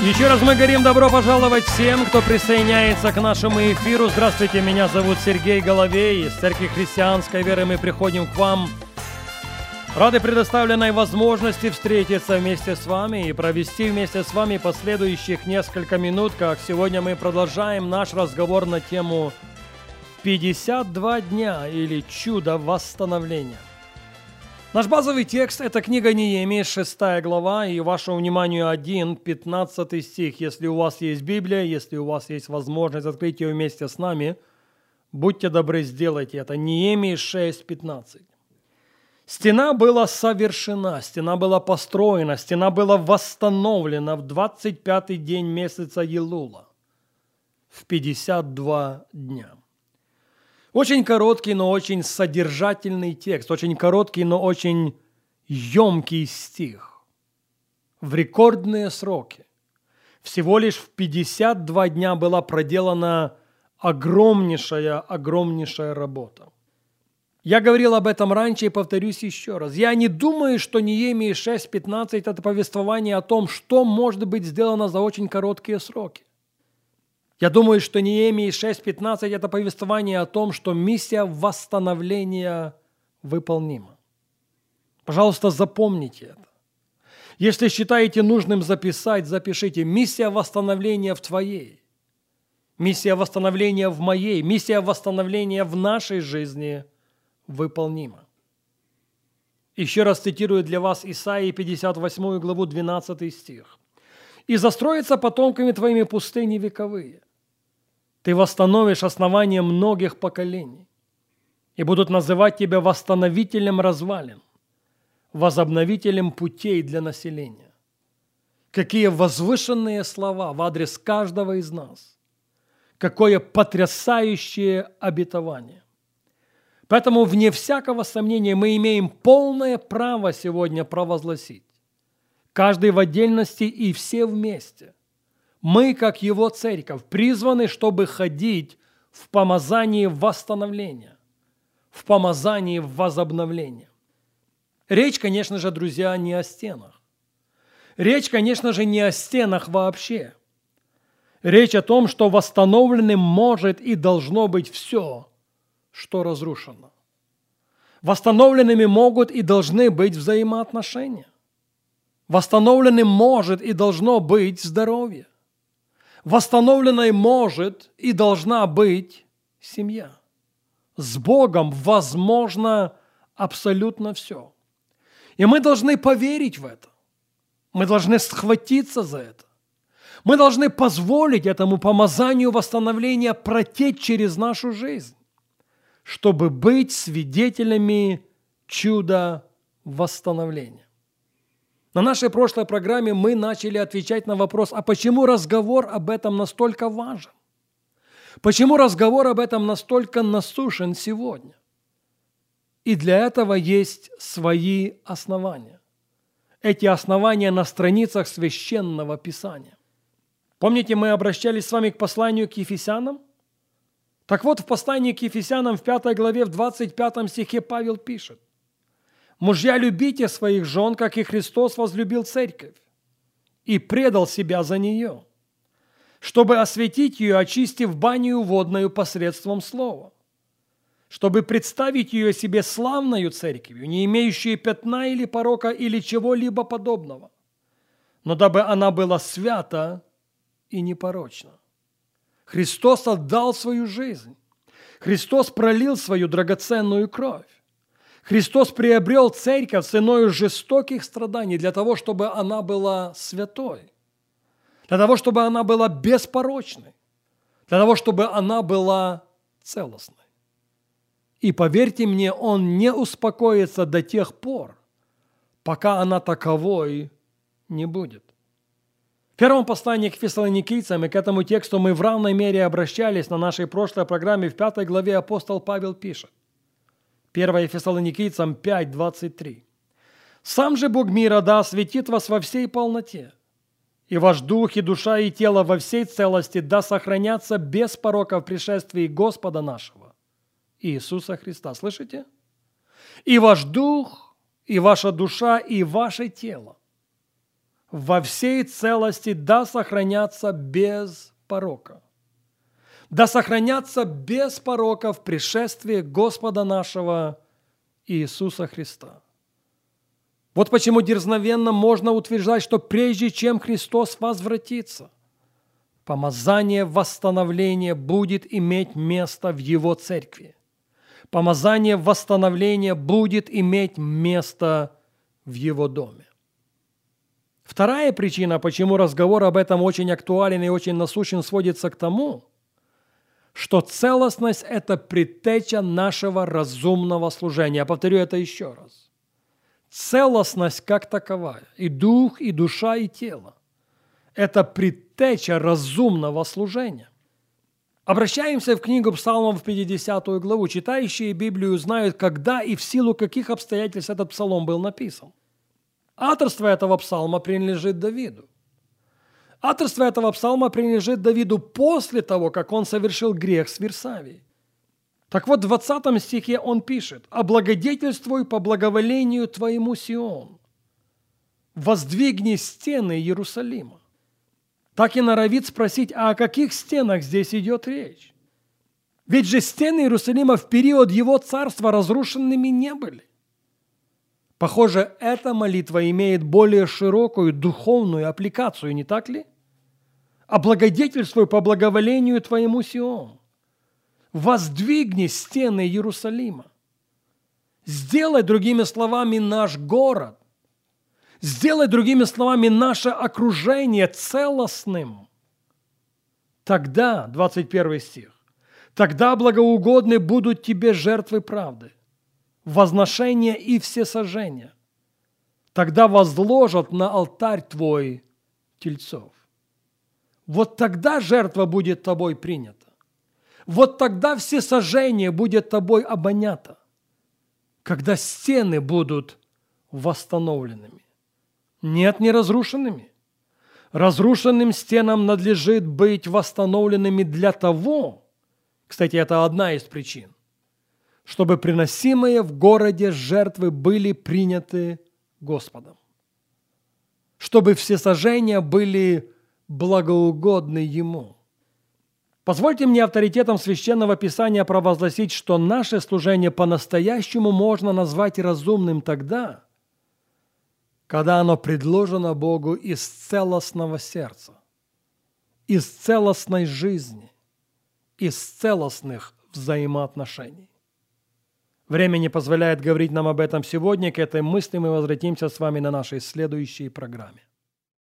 Еще раз мы говорим добро пожаловать всем, кто присоединяется к нашему эфиру. Здравствуйте, меня зовут Сергей Головей. Из Церкви Христианской Веры мы приходим к вам. Рады предоставленной возможности встретиться вместе с вами и провести вместе с вами последующих несколько минут, как сегодня мы продолжаем наш разговор на тему 52 дня или чудо восстановления. Наш базовый текст – это книга Неемии, 6 глава, и вашему вниманию 1, 15 стих. Если у вас есть Библия, если у вас есть возможность открыть ее вместе с нами, будьте добры, сделайте это. Неемии 6, 15. Стена была совершена, стена была построена, стена была восстановлена в 25-й день месяца Елула, в 52 дня. Очень короткий, но очень содержательный текст, очень короткий, но очень емкий стих. В рекордные сроки. Всего лишь в 52 дня была проделана огромнейшая, огромнейшая работа. Я говорил об этом раньше и повторюсь еще раз. Я не думаю, что Неемии 6.15 – это повествование о том, что может быть сделано за очень короткие сроки. Я думаю, что Неемии 6.15 – это повествование о том, что миссия восстановления выполнима. Пожалуйста, запомните это. Если считаете нужным записать, запишите. Миссия восстановления в твоей. Миссия восстановления в моей. Миссия восстановления в нашей жизни выполнима. Еще раз цитирую для вас Исаии 58 главу 12 стих. «И застроятся потомками твоими пустыни вековые, ты восстановишь основание многих поколений, и будут называть тебя восстановителем развалин, возобновителем путей для населения. Какие возвышенные слова в адрес каждого из нас. Какое потрясающее обетование. Поэтому, вне всякого сомнения, мы имеем полное право сегодня провозгласить. Каждый в отдельности и все вместе мы, как Его церковь, призваны, чтобы ходить в помазании восстановления, в помазании возобновления. Речь, конечно же, друзья, не о стенах. Речь, конечно же, не о стенах вообще. Речь о том, что восстановленным может и должно быть все, что разрушено. Восстановленными могут и должны быть взаимоотношения. Восстановленным может и должно быть здоровье восстановленной может и должна быть семья. С Богом возможно абсолютно все. И мы должны поверить в это. Мы должны схватиться за это. Мы должны позволить этому помазанию восстановления протечь через нашу жизнь, чтобы быть свидетелями чуда восстановления. На нашей прошлой программе мы начали отвечать на вопрос, а почему разговор об этом настолько важен? Почему разговор об этом настолько насушен сегодня? И для этого есть свои основания. Эти основания на страницах священного писания. Помните, мы обращались с вами к посланию к Ефесянам? Так вот, в послании к Ефесянам в 5 главе, в 25 стихе Павел пишет, Мужья, любите своих жен, как и Христос возлюбил церковь и предал себя за нее, чтобы осветить ее, очистив баню водную посредством слова, чтобы представить ее себе славною церковью, не имеющей пятна или порока или чего-либо подобного, но дабы она была свята и непорочна. Христос отдал свою жизнь. Христос пролил свою драгоценную кровь. Христос приобрел церковь ценой жестоких страданий для того, чтобы она была святой, для того, чтобы она была беспорочной, для того, чтобы она была целостной. И поверьте мне, Он не успокоится до тех пор, пока она таковой не будет. В первом послании к фессалоникийцам и к этому тексту мы в равной мере обращались на нашей прошлой программе в пятой главе апостол Павел пишет. 1 Фессалоникийцам 5, 23. «Сам же Бог мира да осветит вас во всей полноте, и ваш дух, и душа, и тело во всей целости да сохранятся без порока в пришествии Господа нашего, Иисуса Христа». Слышите? «И ваш дух, и ваша душа, и ваше тело во всей целости да сохранятся без порока» да сохранятся без порока в пришествии Господа нашего Иисуса Христа. Вот почему дерзновенно можно утверждать, что прежде чем Христос возвратится, помазание восстановления будет иметь место в Его церкви. Помазание восстановления будет иметь место в Его доме. Вторая причина, почему разговор об этом очень актуален и очень насущен, сводится к тому – что целостность – это предтеча нашего разумного служения. Я повторю это еще раз. Целостность как таковая, и дух, и душа, и тело – это предтеча разумного служения. Обращаемся в книгу Псалмов в 50 главу. Читающие Библию знают, когда и в силу каких обстоятельств этот псалом был написан. Авторство этого псалма принадлежит Давиду. Авторство этого псалма принадлежит Давиду после того, как он совершил грех с Версавией. Так вот, в 20 стихе он пишет «Облагодетельствуй по благоволению твоему Сион, воздвигни стены Иерусалима». Так и норовит спросить, а о каких стенах здесь идет речь? Ведь же стены Иерусалима в период его царства разрушенными не были. Похоже, эта молитва имеет более широкую духовную аппликацию, не так ли? Облагодетельствуй по благоволению Твоему Сион. Воздвигни стены Иерусалима. Сделай, другими словами, наш город. Сделай, другими словами, наше окружение целостным. Тогда, 21 стих, тогда благоугодны будут тебе жертвы правды возношение и всесожжение. Тогда возложат на алтарь твой тельцов. Вот тогда жертва будет тобой принята. Вот тогда всесожжение будет тобой обонято. Когда стены будут восстановленными. Нет, не разрушенными. Разрушенным стенам надлежит быть восстановленными для того, кстати, это одна из причин, чтобы приносимые в городе жертвы были приняты Господом, чтобы все сожжения были благоугодны Ему. Позвольте мне авторитетом Священного Писания провозгласить, что наше служение по-настоящему можно назвать разумным тогда, когда оно предложено Богу из целостного сердца, из целостной жизни, из целостных взаимоотношений. Время не позволяет говорить нам об этом сегодня. К этой мысли мы возвратимся с вами на нашей следующей программе.